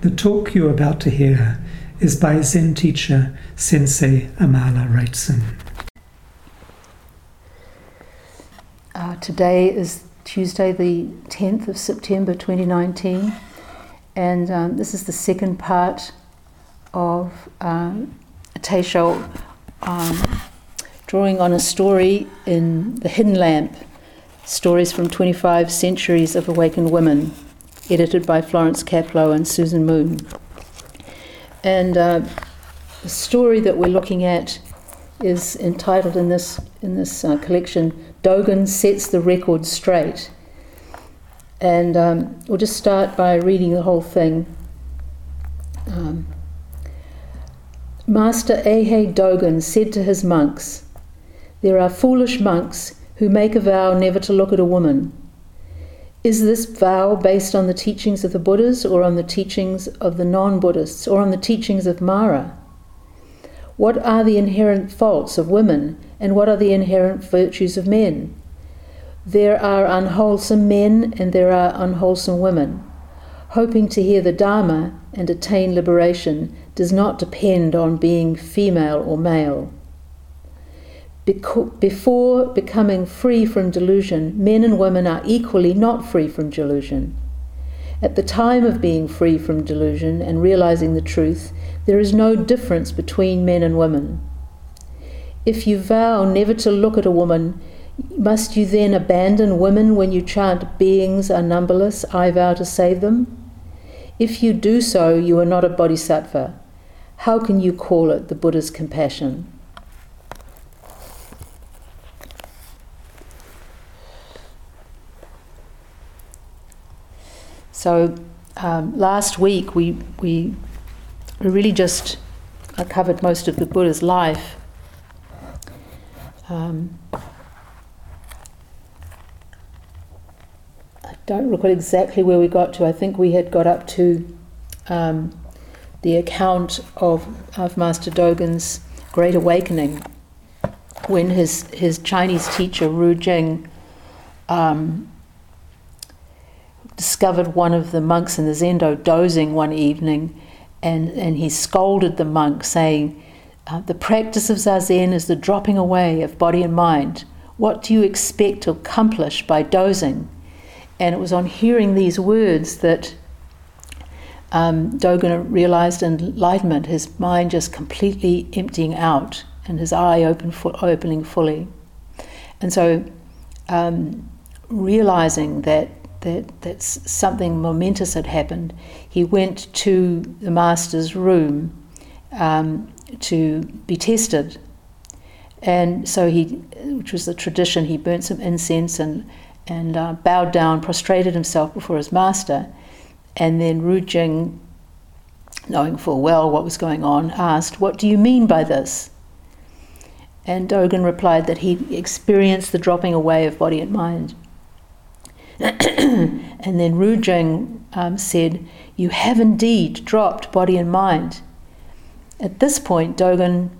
The talk you're about to hear is by Zen teacher Sensei Amala Wrightson. Uh, today is Tuesday, the 10th of September 2019, and um, this is the second part of um, a Teisho um, drawing on a story in The Hidden Lamp Stories from 25 Centuries of Awakened Women, edited by Florence Caplow and Susan Moon. And uh, the story that we're looking at is entitled in this, in this uh, collection Dogen Sets the Record Straight. And um, we'll just start by reading the whole thing. Um, Master Eihei Dogen said to his monks, There are foolish monks who make a vow never to look at a woman. Is this vow based on the teachings of the Buddhas or on the teachings of the non Buddhists or on the teachings of Mara? What are the inherent faults of women and what are the inherent virtues of men? There are unwholesome men and there are unwholesome women. Hoping to hear the Dharma and attain liberation does not depend on being female or male. Before becoming free from delusion, men and women are equally not free from delusion. At the time of being free from delusion and realizing the truth, there is no difference between men and women. If you vow never to look at a woman, must you then abandon women when you chant beings are numberless, I vow to save them? If you do so, you are not a bodhisattva. How can you call it the Buddha's compassion? So um, last week we, we really just covered most of the Buddha's life. Um, I don't recall exactly where we got to. I think we had got up to um, the account of, of Master Dogen's Great Awakening when his, his Chinese teacher, Ru Jing, um, discovered one of the monks in the Zendo dozing one evening, and, and he scolded the monk, saying, uh, The practice of Zazen is the dropping away of body and mind. What do you expect to accomplish by dozing? And it was on hearing these words that um, Dogen realized enlightenment, his mind just completely emptying out and his eye open, opening fully. And so, um, realizing that that, that something momentous had happened, he went to the master's room um, to be tested. And so he, which was the tradition, he burnt some incense and, and uh, bowed down, prostrated himself before his master. And then Ru Jing, knowing full well what was going on, asked, What do you mean by this? And Dogen replied that he experienced the dropping away of body and mind. And then Ru Jing um, said, You have indeed dropped body and mind. At this point, Dogen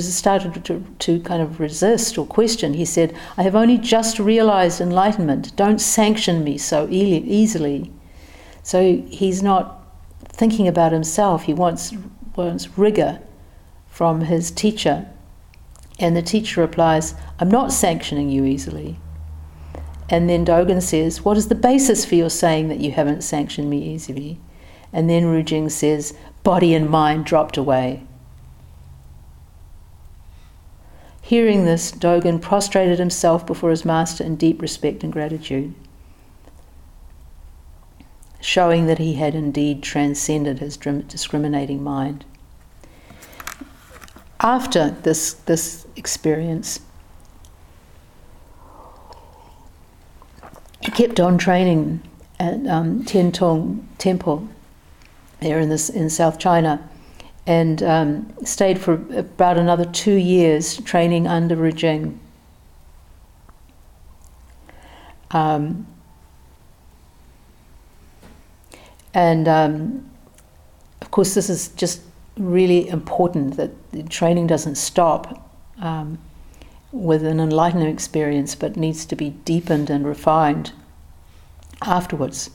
started to, to kind of resist or question. He said, I have only just realized enlightenment. Don't sanction me so e- easily. So he's not thinking about himself. He wants, wants rigor from his teacher. And the teacher replies, I'm not sanctioning you easily. And then Dogen says, What is the basis for your saying that you haven't sanctioned me easily? And then Ru Jing says, Body and mind dropped away. Hearing this, Dogen prostrated himself before his master in deep respect and gratitude, showing that he had indeed transcended his discriminating mind. After this, this experience, he kept on training at um, Tong Temple there in this in South China, and um, stayed for about another two years training under Ru Jing. Um, and um, of course, this is just really important that the training doesn't stop um, with an enlightening experience, but needs to be deepened and refined afterwards.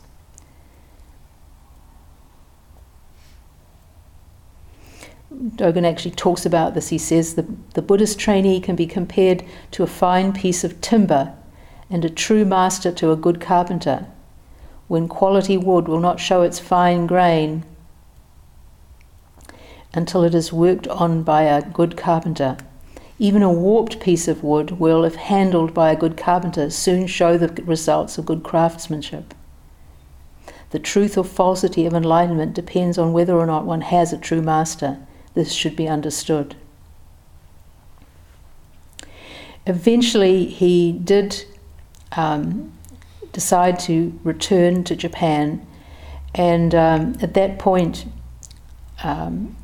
Dogen actually talks about this. He says the, the Buddhist trainee can be compared to a fine piece of timber and a true master to a good carpenter. When quality wood will not show its fine grain until it is worked on by a good carpenter. Even a warped piece of wood will, if handled by a good carpenter, soon show the results of good craftsmanship. The truth or falsity of enlightenment depends on whether or not one has a true master. This should be understood. Eventually, he did um, decide to return to Japan, and um, at that point, um,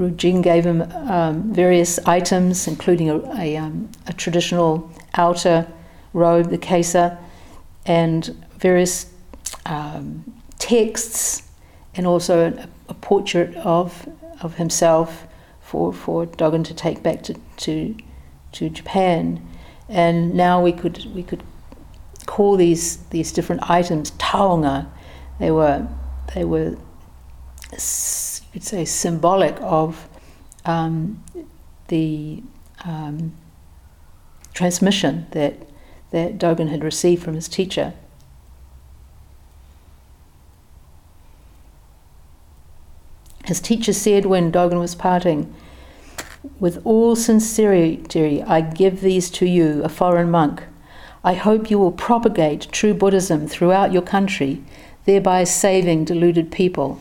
Rujing gave him um, various items, including a, a, um, a, traditional outer robe, the kesa, and various um, texts, and also a, a, portrait of of himself for for Dogen to take back to, to to Japan. And now we could we could call these these different items taonga. They were they were you'd say symbolic of um, the um, transmission that that Dogen had received from his teacher. His teacher said when Dogen was parting, With all sincerity, I give these to you, a foreign monk. I hope you will propagate true Buddhism throughout your country, thereby saving deluded people.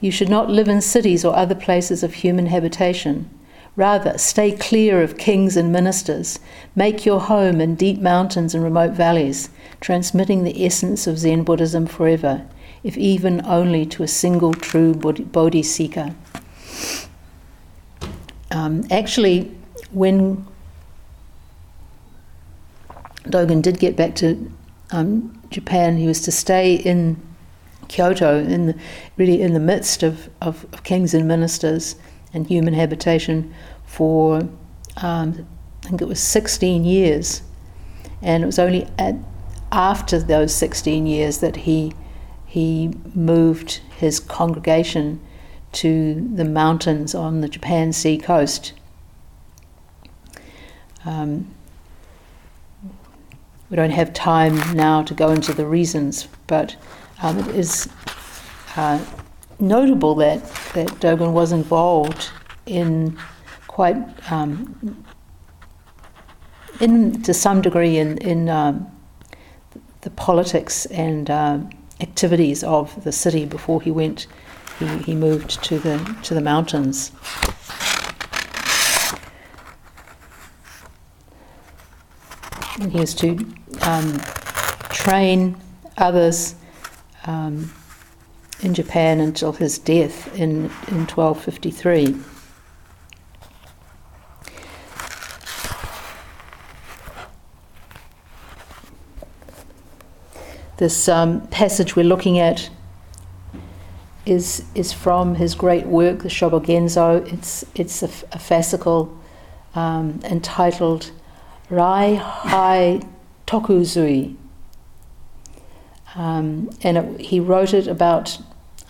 You should not live in cities or other places of human habitation. Rather, stay clear of kings and ministers. Make your home in deep mountains and remote valleys, transmitting the essence of Zen Buddhism forever, if even only to a single true Bodhi seeker. Um, actually, when Dogen did get back to um, Japan, he was to stay in Kyoto, in the, really in the midst of, of, of, kings and ministers and human habitation for, um, I think it was 16 years. And it was only at, after those 16 years that he, he moved his congregation to the mountains on the Japan Sea coast. Um, we don't have time now to go into the reasons, but um, it is uh, notable that, that Dogen was involved in quite, um, in to some degree, in, in um, the politics and uh, activities of the city before he went, he, he moved to the, to the mountains. And he was to um, train others um, in Japan until his death in, in 1253. This um, passage we're looking at is, is from his great work, the Shobogenzo. It's, it's a, a fascicle um, entitled Rai Hai Tokuzui, um, and it, he wrote it about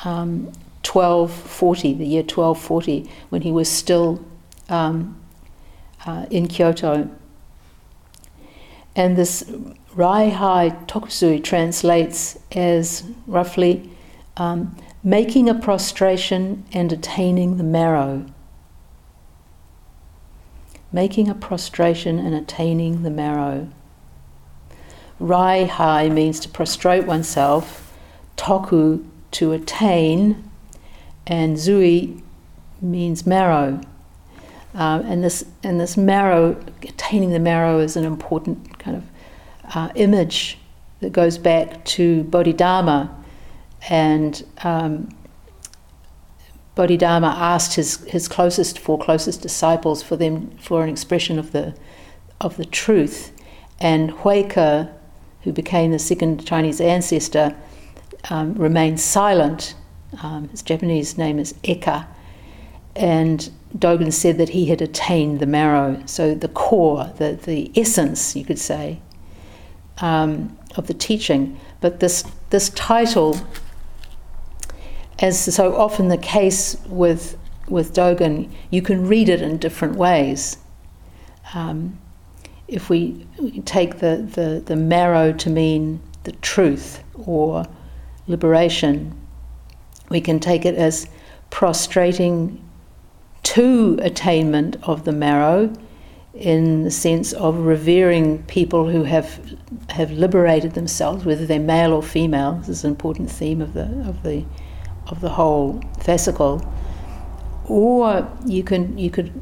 um, 1240, the year 1240, when he was still um, uh, in Kyoto. And this Raihai Tokuzui translates as roughly um, making a prostration and attaining the marrow. Making a prostration and attaining the marrow. Rai hai means to prostrate oneself, toku to attain, and zui means marrow. Uh, and this and this marrow, attaining the marrow, is an important kind of uh, image that goes back to Bodhidharma, and um, Bodhidharma asked his, his closest four closest disciples for them for an expression of the of the truth, and Huike who became the second Chinese ancestor, um, remained silent. Um, his Japanese name is Eka. And Dogen said that he had attained the marrow, so the core, the, the essence, you could say, um, of the teaching. But this, this title, as so often the case with, with Dogen, you can read it in different ways. Um, if we take the, the, the marrow to mean the truth or liberation, we can take it as prostrating to attainment of the marrow in the sense of revering people who have have liberated themselves, whether they're male or female. This is an important theme of the of the of the whole fascicle. Or you can you could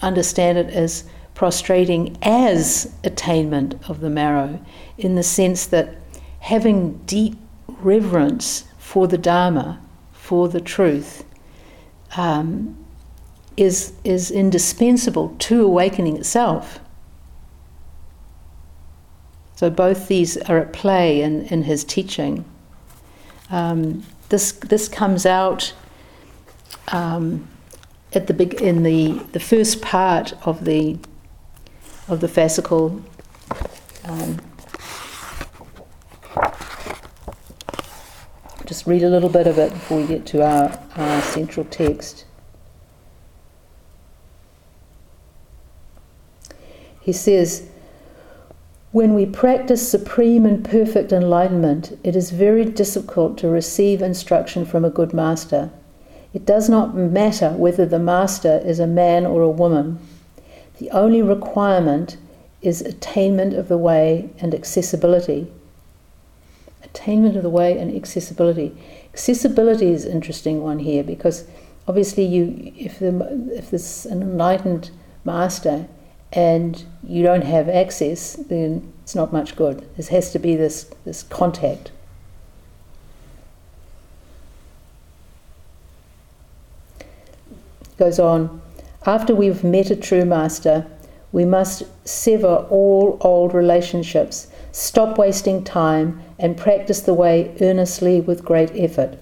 understand it as prostrating as attainment of the marrow, in the sense that having deep reverence for the Dharma, for the truth, um, is, is indispensable to awakening itself. So both these are at play in, in his teaching. Um, this, this comes out um, at the big, in the, the first part of the, of the fascicle. Um, just read a little bit of it before we get to our, our central text. He says, when we practice supreme and perfect enlightenment, it is very difficult to receive instruction from a good master. It does not matter whether the master is a man or a woman. The only requirement is attainment of the way and accessibility. Attainment of the way and accessibility. Accessibility is an interesting one here because obviously you if the if there's an enlightened master and you don't have access, then it's not much good. There has to be this, this contact. Goes on, after we've met a true master, we must sever all old relationships, stop wasting time, and practice the way earnestly with great effort.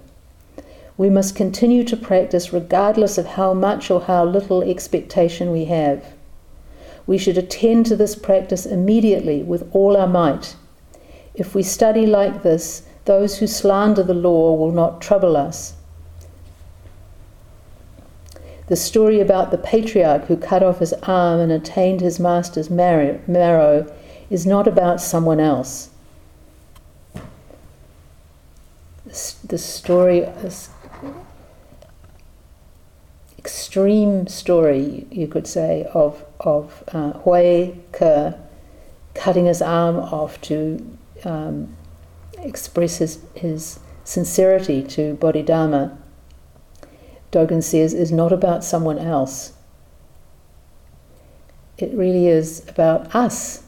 We must continue to practice regardless of how much or how little expectation we have. We should attend to this practice immediately with all our might. If we study like this, those who slander the law will not trouble us. The story about the patriarch who cut off his arm and attained his master's marrow is not about someone else. The story extreme story, you could say, of of uh, Hui Ke cutting his arm off to um, express his, his sincerity to Bodhidharma, Dogen says, is not about someone else. It really is about us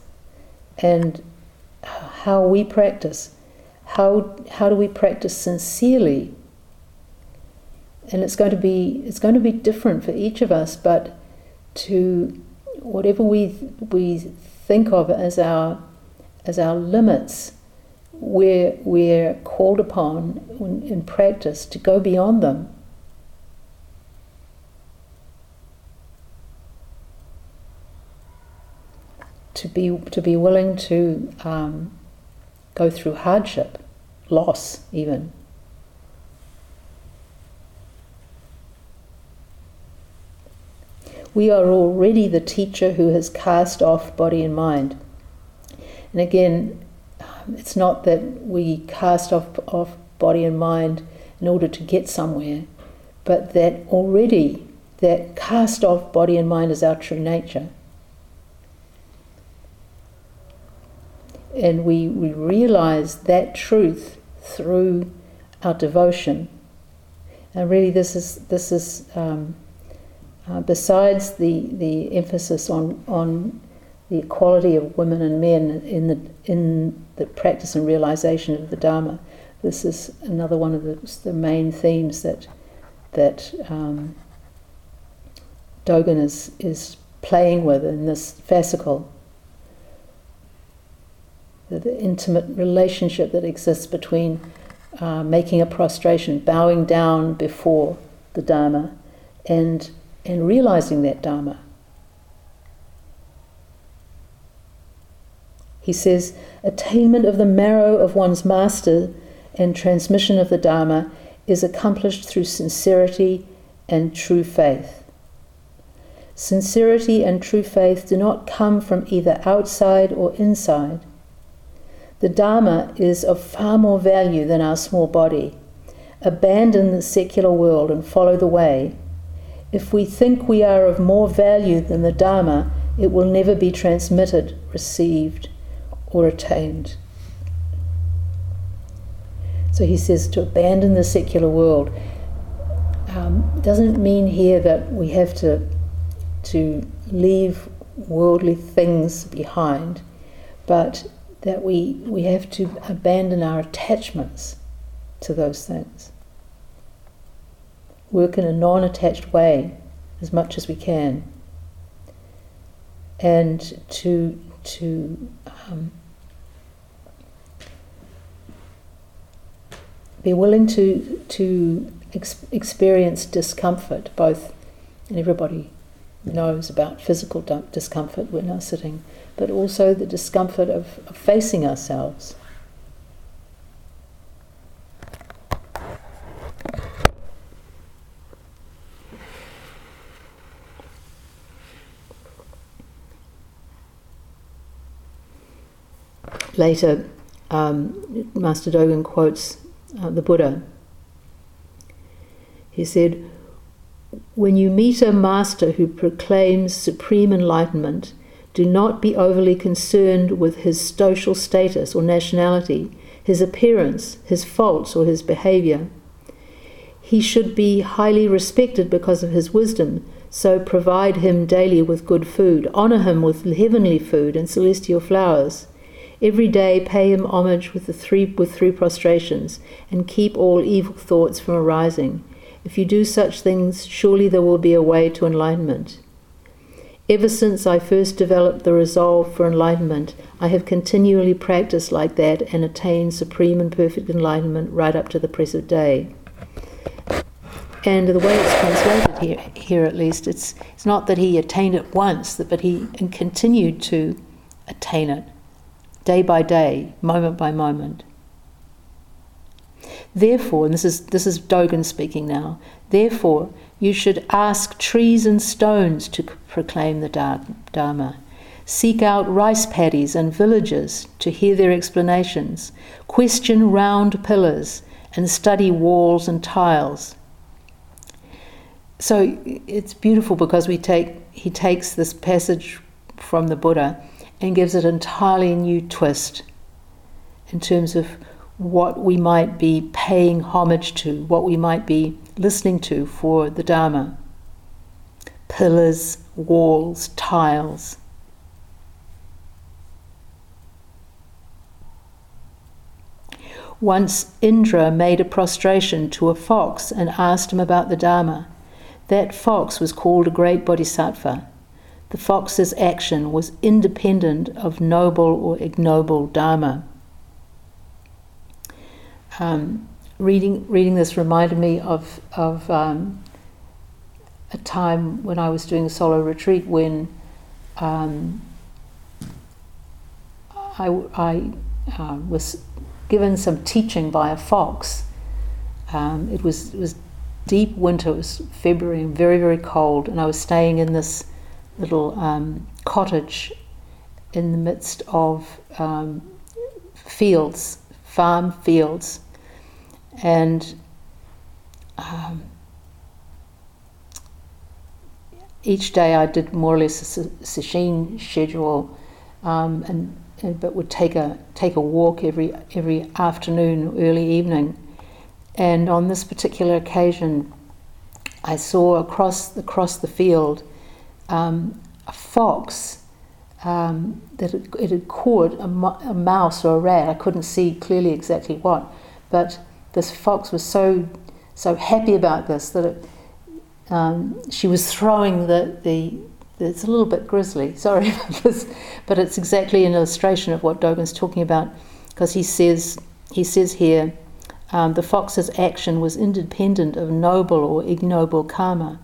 and how we practice. How, how do we practice sincerely? And it's going to be it's going to be different for each of us, but to whatever we we think of as our as our limits, we're we're called upon in practice to go beyond them. To be to be willing to um, go through hardship, loss, even. we are already the teacher who has cast off body and mind. And again, it's not that we cast off, off body and mind in order to get somewhere, but that already that cast off body and mind is our true nature. And we, we realize that truth through our devotion. And really, this is this is um, uh, besides the, the emphasis on, on the equality of women and men in the, in the practice and realization of the Dharma, this is another one of the, the main themes that, that um, Dogen is, is playing with in this fascicle. The, the intimate relationship that exists between uh, making a prostration, bowing down before the Dharma, and and realizing that Dharma. He says, attainment of the marrow of one's master and transmission of the Dharma is accomplished through sincerity and true faith. Sincerity and true faith do not come from either outside or inside. The Dharma is of far more value than our small body. Abandon the secular world and follow the way. If we think we are of more value than the Dharma, it will never be transmitted, received, or attained. So he says to abandon the secular world um, doesn't mean here that we have to to leave worldly things behind, but that we, we have to abandon our attachments to those things. Work in a non attached way as much as we can. And to, to um, be willing to, to ex- experience discomfort, both, and everybody knows about physical discomfort when we're now sitting, but also the discomfort of, of facing ourselves. Later, um, Master Dogen quotes uh, the Buddha. He said, when you meet a master who proclaims supreme enlightenment, do not be overly concerned with his social status or nationality, his appearance, his faults, or his behavior. He should be highly respected because of his wisdom, so provide him daily with good food, honor him with heavenly food and celestial flowers. Every day pay him homage with the three with three prostrations, and keep all evil thoughts from arising. If you do such things, surely there will be a way to enlightenment. Ever since I first developed the resolve for enlightenment, I have continually practiced like that and attained supreme and perfect enlightenment right up to the present day. And the way it's translated here, here at least, it's, it's not that he attained it once, but he continued to attain it day by day, moment by moment. Therefore, and this is, this is Dogen speaking now, therefore, you should ask trees and stones to proclaim the Dharma. Seek out rice paddies and villages to hear their explanations. Question round pillars and study walls and tiles. So it's beautiful because we take he takes this passage from the Buddha and gives it an entirely new twist in terms of what we might be paying homage to, what we might be listening to for the Dharma. Pillars, walls, tiles. Once Indra made a prostration to a fox and asked him about the Dharma. That fox was called a great bodhisattva. The fox's action was independent of noble or ignoble Dharma um, reading reading this reminded me of of um, a time when I was doing a solo retreat when um, I, I uh, was given some teaching by a fox. Um, it was it was deep winter. It was February and very very cold, and I was staying in this little um, cottage in the midst of um, fields, farm fields and um, each day I did more or less a sesshin schedule, um, and, and, but would take a take a walk every every afternoon, early evening. And on this particular occasion, I saw across across the field um, a fox um, that it, it, had caught a, a mouse or a rat. I couldn't see clearly exactly what, but this fox was so so happy about this that it, um, she was throwing the, the it's a little bit grisly, sorry about this, but it's exactly an illustration of what Dogen's talking about because he says he says here um, the fox's action was independent of noble or ignoble karma,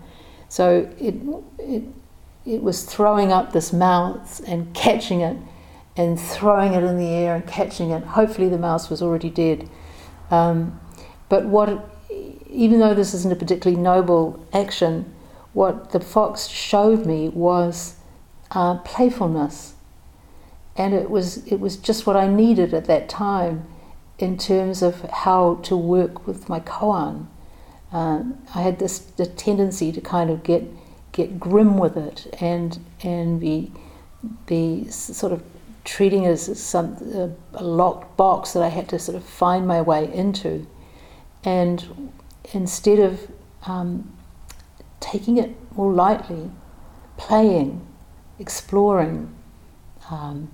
so it it it was throwing up this mouse and catching it and throwing it in the air and catching it. Hopefully the mouse was already dead. Um, but what even though this isn't a particularly noble action, what the fox showed me was uh, playfulness, and it was it was just what I needed at that time in terms of how to work with my koan. Uh, I had this tendency to kind of get get grim with it and and be be sort of treating it as some a locked box that I had to sort of find my way into, and instead of um, taking it more lightly, playing, exploring, um,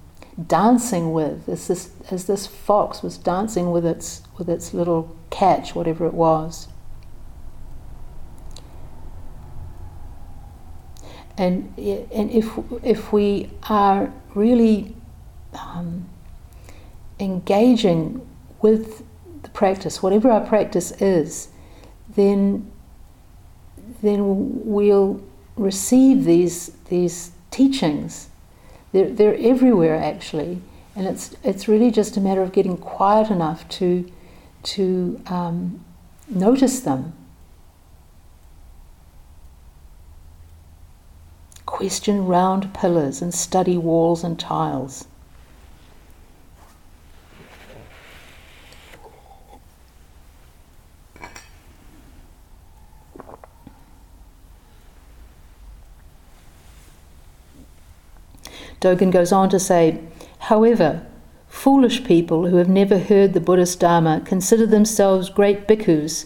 dancing with as this as this fox was dancing with its with its little catch, whatever it was. And and if if we are really um, engaging with the practice, whatever our practice is, then then we'll receive these these teachings. They're, they're everywhere actually, and it's it's really just a matter of getting quiet enough to to um, notice them. Question round pillars and study walls and tiles. Dogen goes on to say, however, foolish people who have never heard the Buddhist Dharma consider themselves great bhikkhus,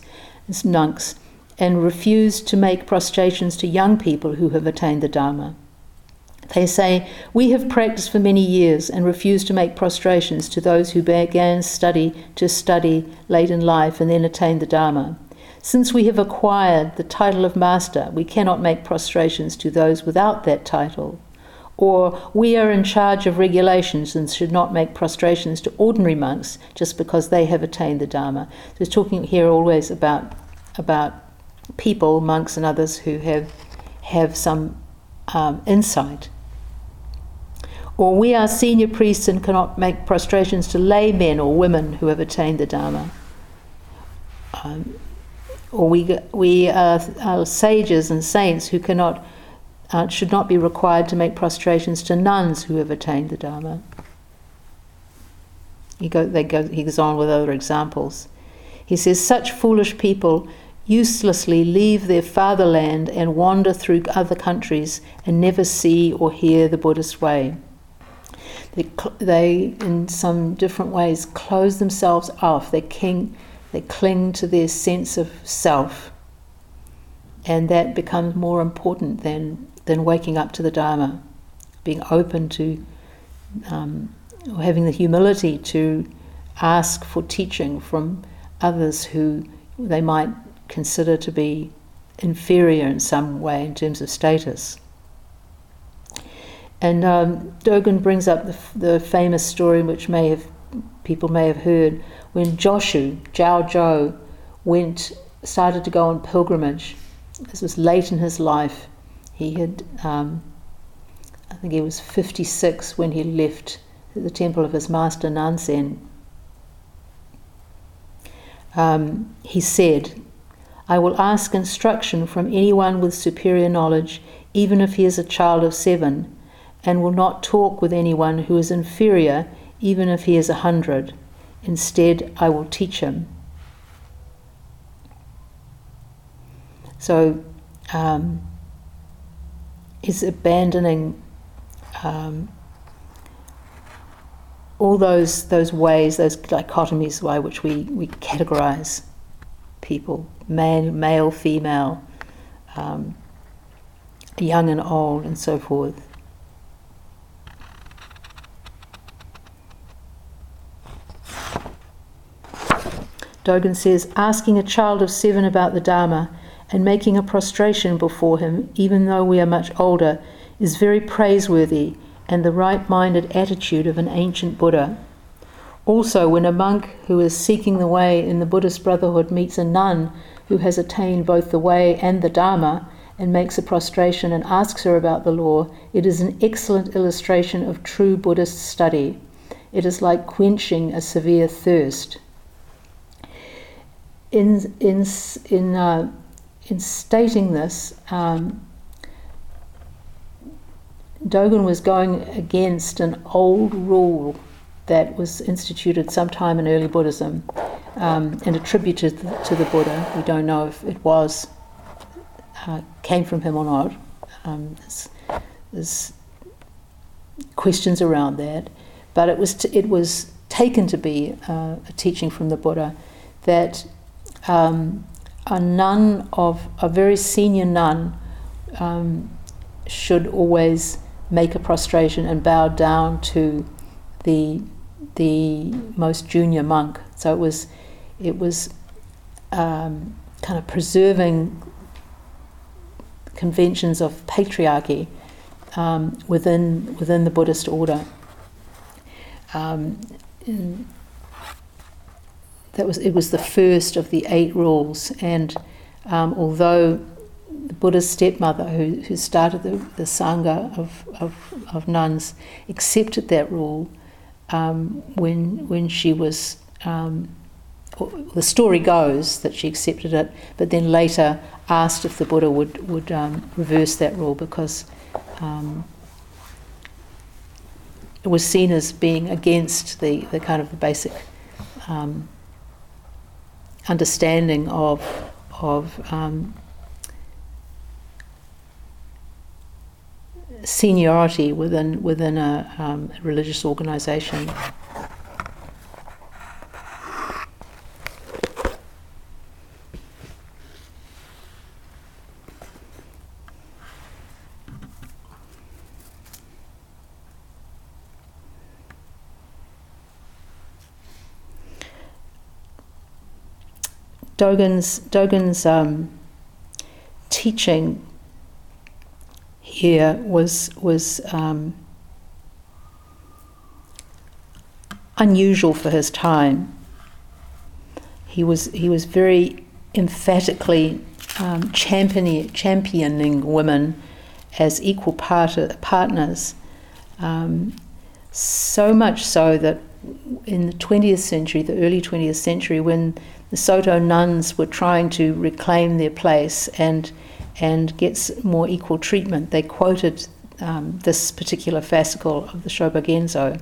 monks, and refuse to make prostrations to young people who have attained the Dharma. They say, We have practiced for many years and refuse to make prostrations to those who began study to study late in life and then attain the Dharma. Since we have acquired the title of Master, we cannot make prostrations to those without that title or we are in charge of regulations and should not make prostrations to ordinary monks just because they have attained the Dharma. So he's talking here always about about people, monks and others who have have some um, insight. Or we are senior priests and cannot make prostrations to lay men or women who have attained the Dharma. Um, or we, we are, are sages and saints who cannot uh, should not be required to make prostrations to nuns who have attained the Dharma. He, go, they go, he goes on with other examples. He says, Such foolish people uselessly leave their fatherland and wander through other countries and never see or hear the Buddhist way. They, they in some different ways, close themselves off. They, king, they cling to their sense of self, and that becomes more important than than waking up to the Dharma, being open to, um, or having the humility to ask for teaching from others who they might consider to be inferior in some way in terms of status. And um, Dogen brings up the, the, famous story, which may have people may have heard, when Joshu Zhao Zhou went started to go on pilgrimage. This was late in his life, he had, um, I think he was 56 when he left the temple of his master Nansen. Um, he said, I will ask instruction from anyone with superior knowledge, even if he is a child of seven, and will not talk with anyone who is inferior, even if he is a hundred. Instead, I will teach him. So, um, is abandoning um, all those those ways, those dichotomies, by which we, we categorize people, man, male, female, um, young and old, and so forth. Dogen says, asking a child of seven about the Dharma and making a prostration before him, even though we are much older, is very praiseworthy and the right minded attitude of an ancient Buddha. Also, when a monk who is seeking the way in the Buddhist Brotherhood meets a nun who has attained both the way and the Dharma and makes a prostration and asks her about the law, it is an excellent illustration of true Buddhist study. It is like quenching a severe thirst in in in uh, in stating this, um, Dogen was going against an old rule that was instituted sometime in early Buddhism um, and attributed to the Buddha. We don't know if it was uh, came from him or not. Um, there's, there's, questions around that, but it was t- it was taken to be uh, a teaching from the Buddha that um, a nun of a very senior nun um, should always make a prostration and bow down to the the most junior monk. So it was it was um, kind of preserving conventions of patriarchy um, within within the Buddhist order. Um, that was it was the first of the eight rules, and um, although the Buddha's stepmother, who, who started the, the sangha of, of, of nuns, accepted that rule um, when when she was. Um, the story goes that she accepted it, but then later asked if the Buddha would would um, reverse that rule because um, it was seen as being against the, the kind of the basic um, understanding of of um, seniority within within a um, religious organisation. Dogen's Dogen's um, teaching here was was um, unusual for his time. He was he was very emphatically um, championing, championing women as equal part, partners. Um, so much so that in the 20th century, the early 20th century, when the Soto nuns were trying to reclaim their place and and gets more equal treatment. They quoted um, this particular fascicle of the Shobogenzo.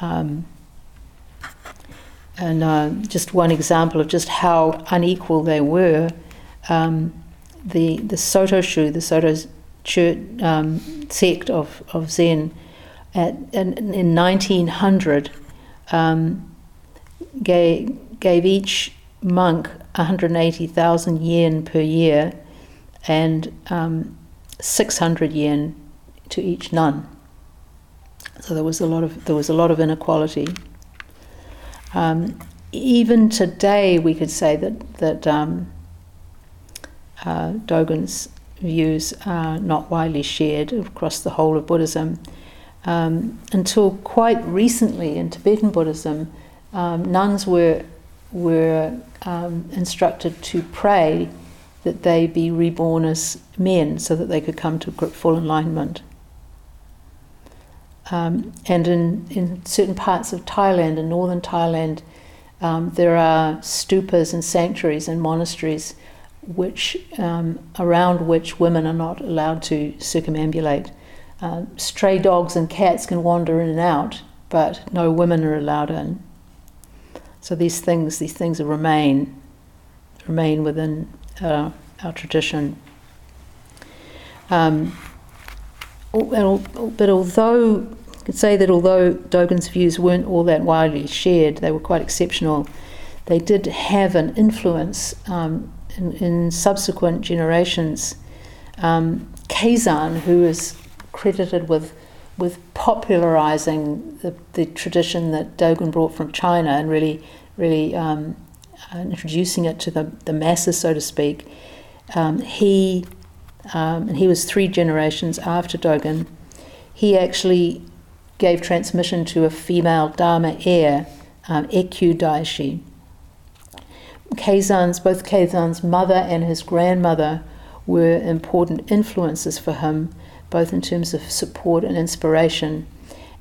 Um, and uh, just one example of just how unequal they were. Um, the the Soto Shu, the Soto um, sect of, of Zen, at, in, in 1900, um, gave, gave each monk 180,000 yen per year and um, 600 yen to each nun. So there was a lot of there was a lot of inequality. Um, even today, we could say that that um, uh, Dogen's views are not widely shared across the whole of Buddhism. Um, until quite recently, in Tibetan Buddhism, um, nuns were were um, instructed to pray that they be reborn as men so that they could come to full enlightenment. Um, and in, in certain parts of Thailand, in northern Thailand, um, there are stupas and sanctuaries and monasteries which, um, around which women are not allowed to circumambulate. Uh, stray dogs and cats can wander in and out, but no women are allowed in. So these things, these things remain, remain within uh, our tradition. Um, but although I could say that although Dogen's views weren't all that widely shared, they were quite exceptional. They did have an influence um, in, in, subsequent generations. Um, Keizan, who is credited with with popularizing the, the tradition that Dogen brought from China and really really um, uh, introducing it to the, the masses, so to speak. Um, he, um, and he was three generations after Dogen, he actually gave transmission to a female Dharma heir, um, Ekkyu Daishi. Both Keizan's mother and his grandmother were important influences for him, both in terms of support and inspiration.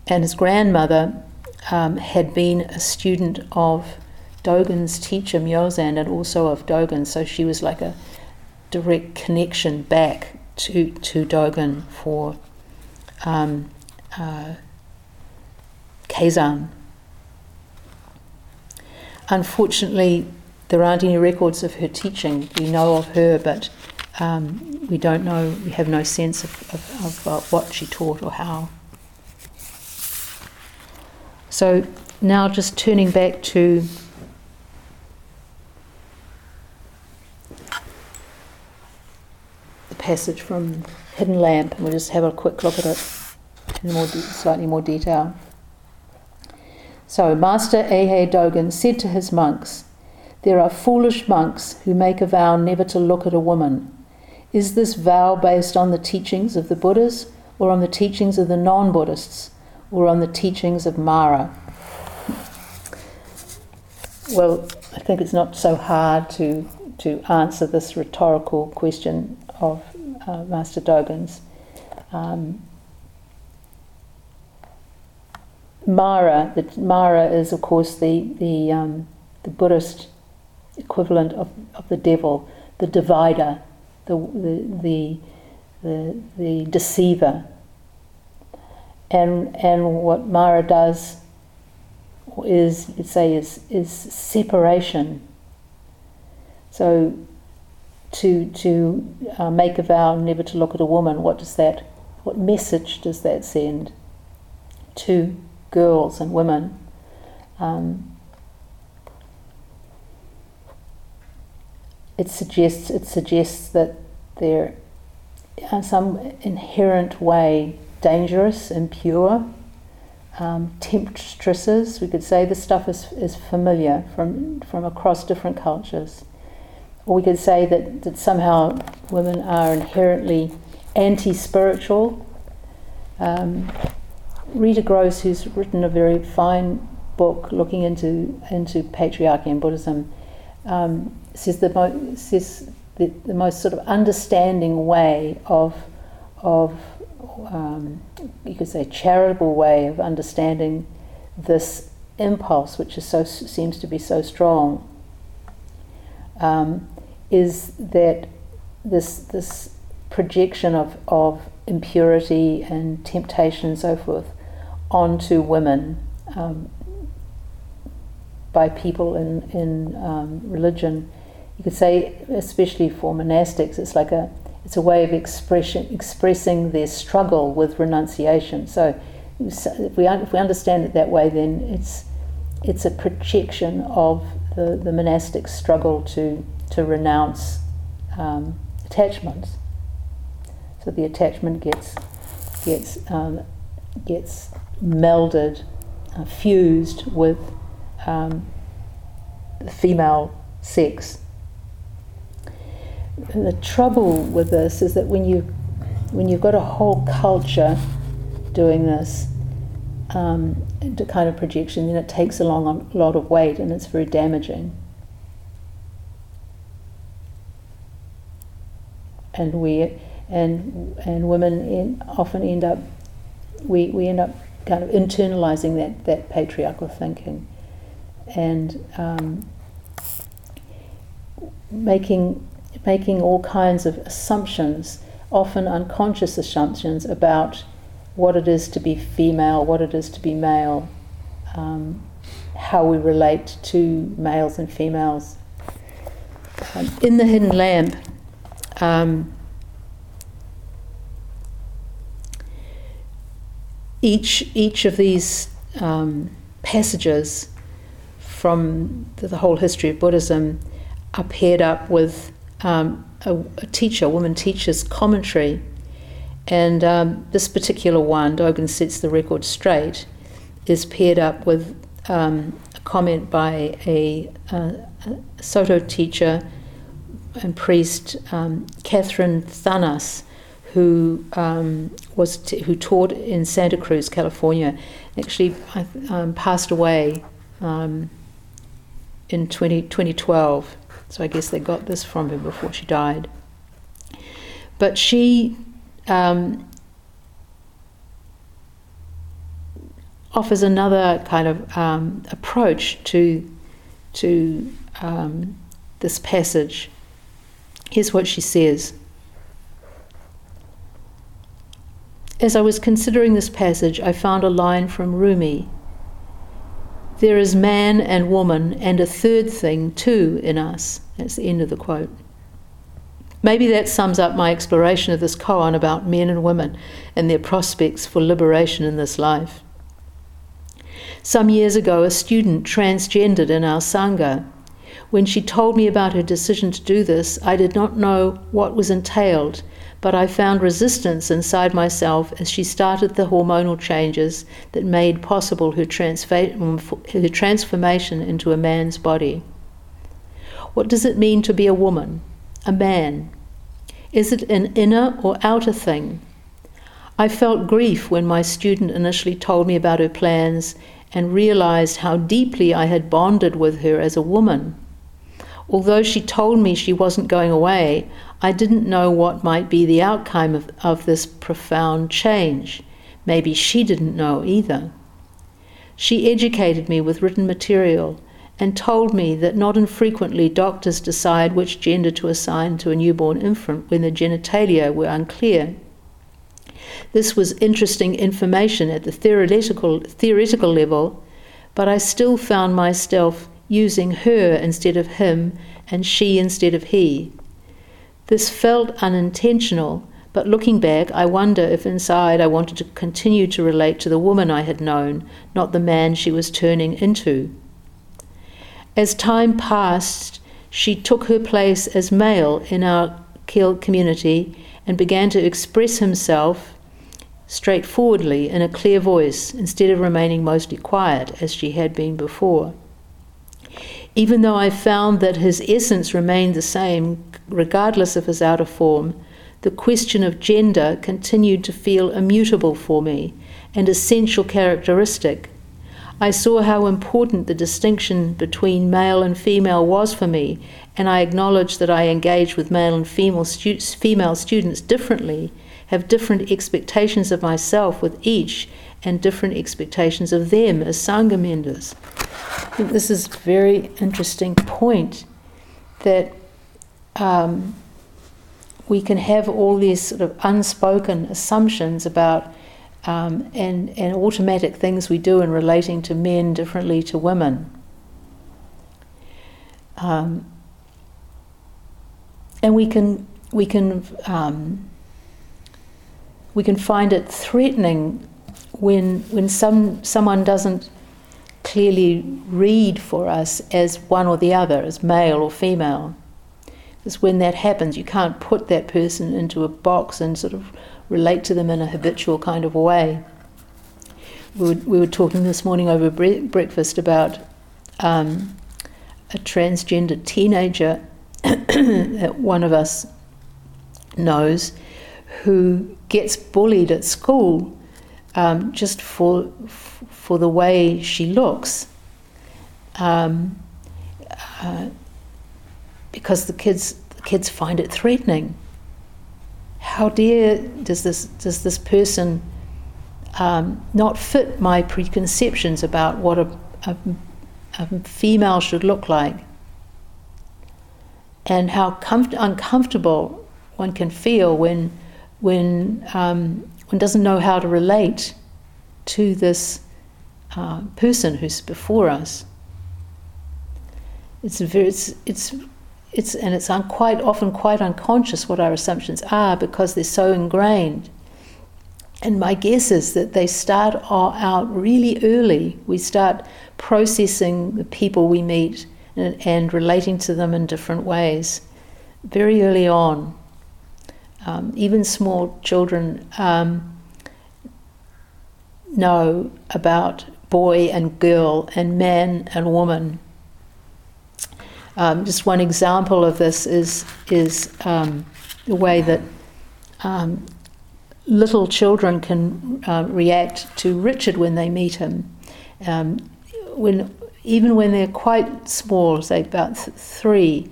And his grandmother um, had been a student of Dogen's teacher Myozen and also of Dogen, so she was like a direct connection back to to Dogen for um, uh, Keizan. Unfortunately, there aren't any records of her teaching. We know of her, but um, we don't know, we have no sense of, of, of uh, what she taught or how. So now just turning back to the passage from Hidden Lamp, and we'll just have a quick look at it in more de- slightly more detail. So, Master Eihei Dogen said to his monks, There are foolish monks who make a vow never to look at a woman. Is this vow based on the teachings of the Buddhas, or on the teachings of the non Buddhists, or on the teachings of Mara? Well, I think it's not so hard to, to answer this rhetorical question of uh, Master Dogen's. Um, Mara, the, Mara is of course the the, um, the Buddhist equivalent of, of the devil, the divider, the the the the, deceiver. And and what Mara does is you'd say is is separation. So to to uh, make a vow never to look at a woman, what does that what message does that send to girls and women. Um, it suggests it suggests that they're in some inherent way dangerous, impure, um, temptresses. We could say this stuff is, is familiar from from across different cultures. Or we could say that, that somehow women are inherently anti spiritual. Um, Rita Gross, who's written a very fine book looking into into patriarchy and Buddhism, um, says the mo- says the, the most sort of understanding way of of um, you could say charitable way of understanding this impulse, which is so seems to be so strong, um, is that this this projection of, of impurity and temptation and so forth onto women um, by people in, in um, religion. You could say, especially for monastics, it's like a it's a way of expression, expressing their struggle with renunciation. So, if we, if we understand it that way, then it's it's a projection of the, the monastic struggle to to renounce um, attachments. So the attachment gets gets um, gets melded, uh, fused with um, the female sex. The trouble with this is that when you when you've got a whole culture doing this um, kind of projection, then it takes a long a lot of weight and it's very damaging. And we and and women in, often end up we, we end up kind of internalizing that, that patriarchal thinking and um, making, making all kinds of assumptions, often unconscious assumptions, about what it is to be female, what it is to be male, um, how we relate to males and females. Um, in the Hidden Lamp, um, each each of these um, passages from the, the, whole history of Buddhism are paired up with um, a, a, teacher, a woman teacher's commentary. And um, this particular one, Dogen sets the record straight, is paired up with um, a comment by a, a, a, Soto teacher and priest, um, Katherine Thanas, who um, was t- who taught in Santa Cruz, California, actually um, passed away in 20, 2012. So I guess they got this from her before she died. But she um, offers another kind of um, approach to to um, this passage. Here's what she says. As I was considering this passage, I found a line from Rumi. There is man and woman and a third thing too in us. That's the end of the quote. Maybe that sums up my exploration of this koan about men and women and their prospects for liberation in this life. Some years ago, a student transgendered in our Sangha. When she told me about her decision to do this, I did not know what was entailed, but I found resistance inside myself as she started the hormonal changes that made possible her, transfa- her transformation into a man's body. What does it mean to be a woman, a man? Is it an inner or outer thing? I felt grief when my student initially told me about her plans and realized how deeply I had bonded with her as a woman. Although she told me she wasn't going away, I didn't know what might be the outcome of, of this profound change. Maybe she didn't know either. She educated me with written material and told me that not infrequently doctors decide which gender to assign to a newborn infant when the genitalia were unclear. This was interesting information at the theoretical, theoretical level, but I still found myself using her instead of him and she instead of he. This felt unintentional, but looking back, I wonder if inside I wanted to continue to relate to the woman I had known, not the man she was turning into. As time passed, she took her place as male in our kilt community and began to express himself straightforwardly in a clear voice instead of remaining mostly quiet as she had been before. Even though I found that his essence remained the same regardless of his outer form, the question of gender continued to feel immutable for me, an essential characteristic. I saw how important the distinction between male and female was for me, and I acknowledged that I engage with male and female, stu- female students differently, have different expectations of myself with each, and different expectations of them as Sangha members. I think this is a very interesting point that um, we can have all these sort of unspoken assumptions about um, and, and automatic things we do in relating to men differently to women. Um, and we can we can um, we can find it threatening when when some someone doesn't clearly read for us as one or the other, as male or female. Because when that happens, you can't put that person into a box and sort of relate to them in a habitual kind of way. We were, we were talking this morning over bre- breakfast about um, a transgender teenager that one of us knows who gets bullied at school um, just for for the way she looks, um, uh, because the kids the kids find it threatening. How dare does this does this person um, not fit my preconceptions about what a, a, a, female should look like, and how comf- uncomfortable one can feel when when um, one doesn't know how to relate to this uh, person who's before us. It's very, it's, it's it's, and it's un, quite often quite unconscious what our assumptions are because they're so ingrained. And my guess is that they start out really early. We start processing the people we meet and, and relating to them in different ways very early on. Um, even small children um, know about boy and girl and man and woman um, just one example of this is, is um, the way that um, little children can uh, react to Richard when they meet him. Um, when, even when they're quite small, say about th- three,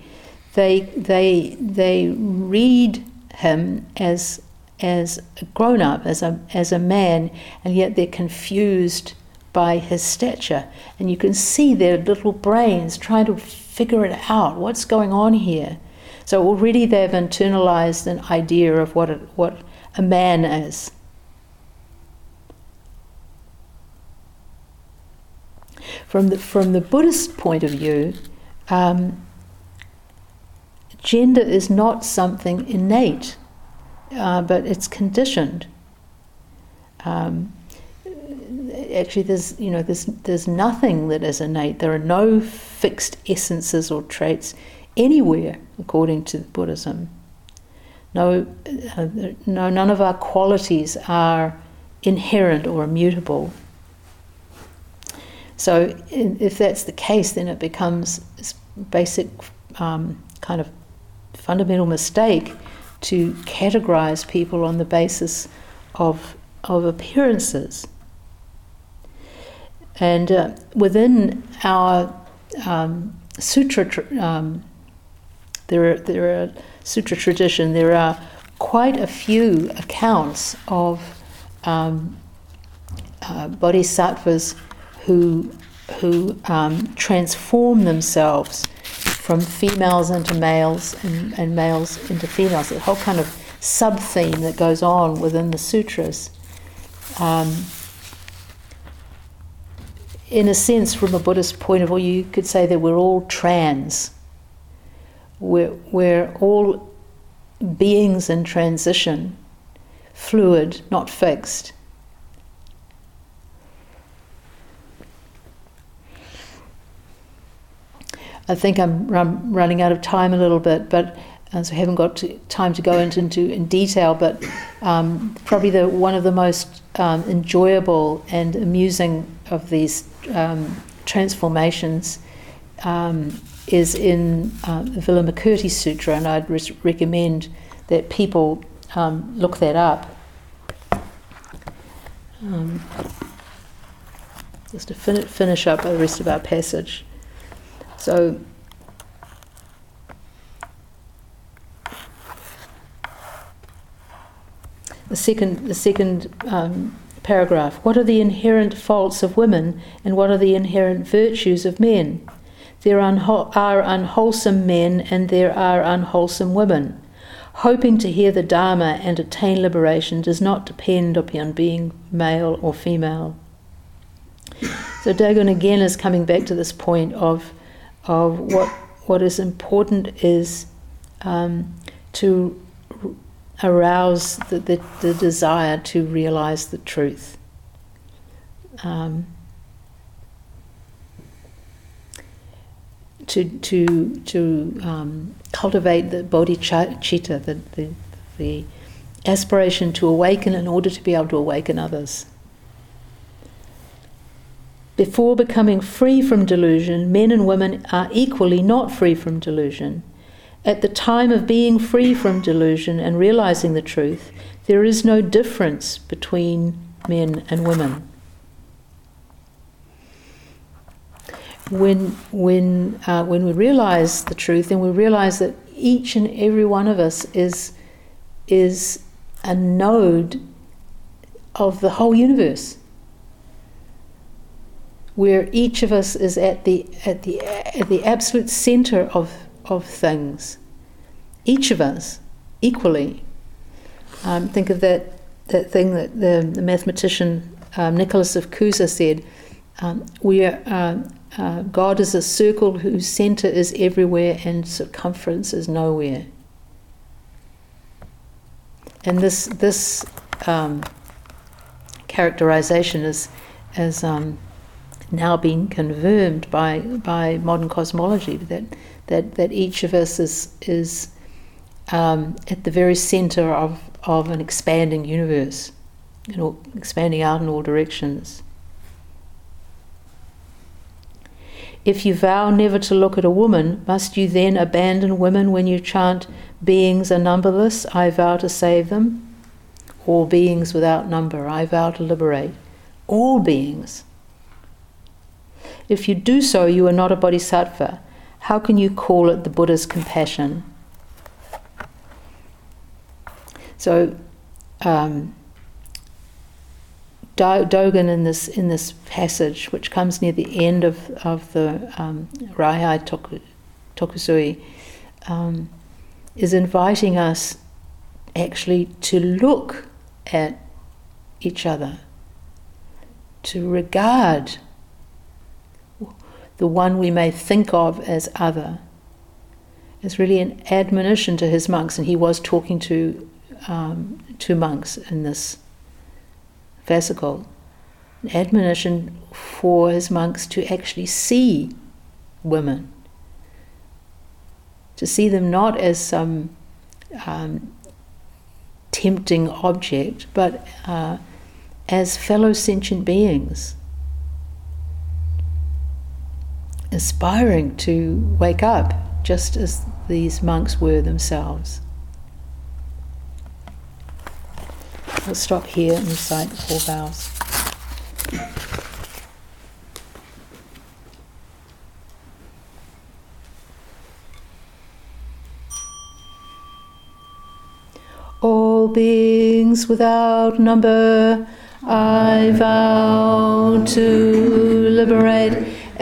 they, they, they read him as, as a grown up, as a, as a man, and yet they're confused by his stature. And you can see their little brains trying to figure it out what's going on here. So already they've internalized an idea of what a, what a man is. From the, from the Buddhist point of view, um, gender is not something innate, uh, but it's conditioned. Um, actually, there's you know there's there's nothing that is innate. There are no fixed essences or traits anywhere, according to Buddhism. No, uh, no, none of our qualities are inherent or immutable. So, if that's the case, then it becomes basic um, kind of fundamental mistake to categorize people on the basis of, of appearances. And uh, within our um, sutra, um, there are, there are sutra tradition, there are quite a few accounts of um, uh, bodhisattvas who who um, transform themselves from females into males and, and males into females. The whole kind of sub theme that goes on within the sutras. Um, in a sense, from a Buddhist point of view, you could say that we're all trans. We're, we're all beings in transition, fluid, not fixed. I think I'm, running out of time a little bit, but uh, so haven't got to, time to go into, into in detail. But um, probably the one of the most um, enjoyable and amusing of these um, transformations um, is in uh, the Vimalakirti Sutra, and I'd re- recommend that people um, look that up. Just to fin- finish up the rest of our passage. So, the second, the second um, paragraph. What are the inherent faults of women, and what are the inherent virtues of men? There unho- are unwholesome men, and there are unwholesome women. Hoping to hear the Dharma and attain liberation does not depend upon being male or female. So Dogen again is coming back to this point of of what what is important is um, to arouse the, the, the, desire to realize the truth. Um, to to to um, cultivate the bodhicitta, the, the the aspiration to awaken in order to be able to awaken others. Before becoming free from delusion, men and women are equally not free from delusion. At the time of being free from delusion and realizing the truth, there is no difference between men and women. When, when, uh, when we realize the truth, then we realize that each and every one of us is, is a node of the whole universe where each of us is at the at the at the absolute center of of things. Each of us equally. Um, think of that that thing that the, the mathematician um, Nicholas of Cusa said. Um, we are, uh, uh, God is a circle whose center is everywhere and circumference is nowhere. And this this um, characterization is as um, now being confirmed by by modern cosmology that that that each of us is is um, at the very center of of an expanding universe, you know, expanding out in all directions. If you vow never to look at a woman, must you then abandon women when you chant, Beings are numberless, I vow to save them? All beings without number, I vow to liberate. All beings. If you do so, you are not a bodhisattva. How can you call it the Buddha's compassion? So, um, Dogen in this in this passage, which comes near the end of of the um, Raihai Toku, Tokuzui, um, is inviting us actually to look at each other, to regard the one we may think of as other. It's really an admonition to his monks, and he was talking to um, two monks in this fascicle. An admonition for his monks to actually see women, to see them not as some um, tempting object, but uh, as fellow sentient beings, aspiring to wake up just as these monks were themselves. We'll stop here and recite the four vows. All beings without number, I vow to liberate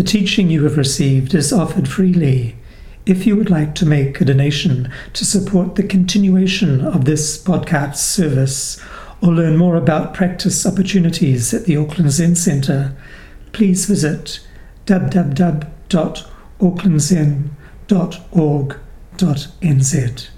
The teaching you have received is offered freely. If you would like to make a donation to support the continuation of this podcast service or learn more about practice opportunities at the Auckland Zen Centre, please visit www.aucklandzen.org.nz.